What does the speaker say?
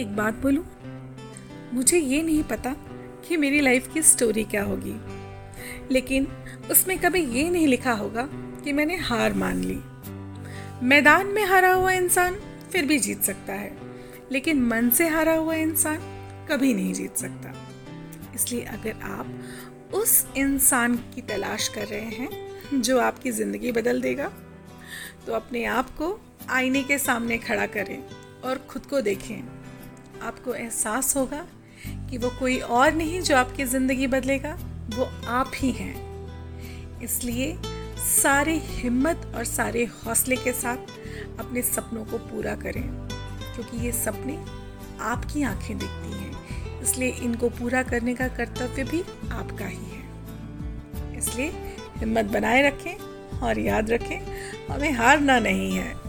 एक बात बोलूँ? मुझे ये नहीं पता कि मेरी लाइफ की स्टोरी क्या होगी। लेकिन उसमें कभी ये नहीं लिखा होगा कि मैंने हार मान ली। मैदान में हारा हुआ इंसान फिर भी जीत सकता है, लेकिन मन से हारा हुआ इंसान कभी नहीं जीत सकता। इसलिए अगर आप उस इंसान की तलाश कर रहे हैं जो आपकी ज़िंदगी बदल देगा तो अपने आप को आईने के सामने खड़ा करें और खुद को देखें। आपको एहसास होगा कि वो कोई और नहीं जो आपकी ज़िंदगी बदलेगा, वो आप ही हैं। इसलिए सारे हिम्मत और सारे हौसले के साथ अपने सपनों को पूरा करें, क्योंकि ये सपने आपकी आँखें देखती हैं। इसलिए इनको पूरा करने का कर्तव्य भी आपका ही है। इसलिए हिम्मत बनाए रखें और याद रखें, हमें हारना नहीं है।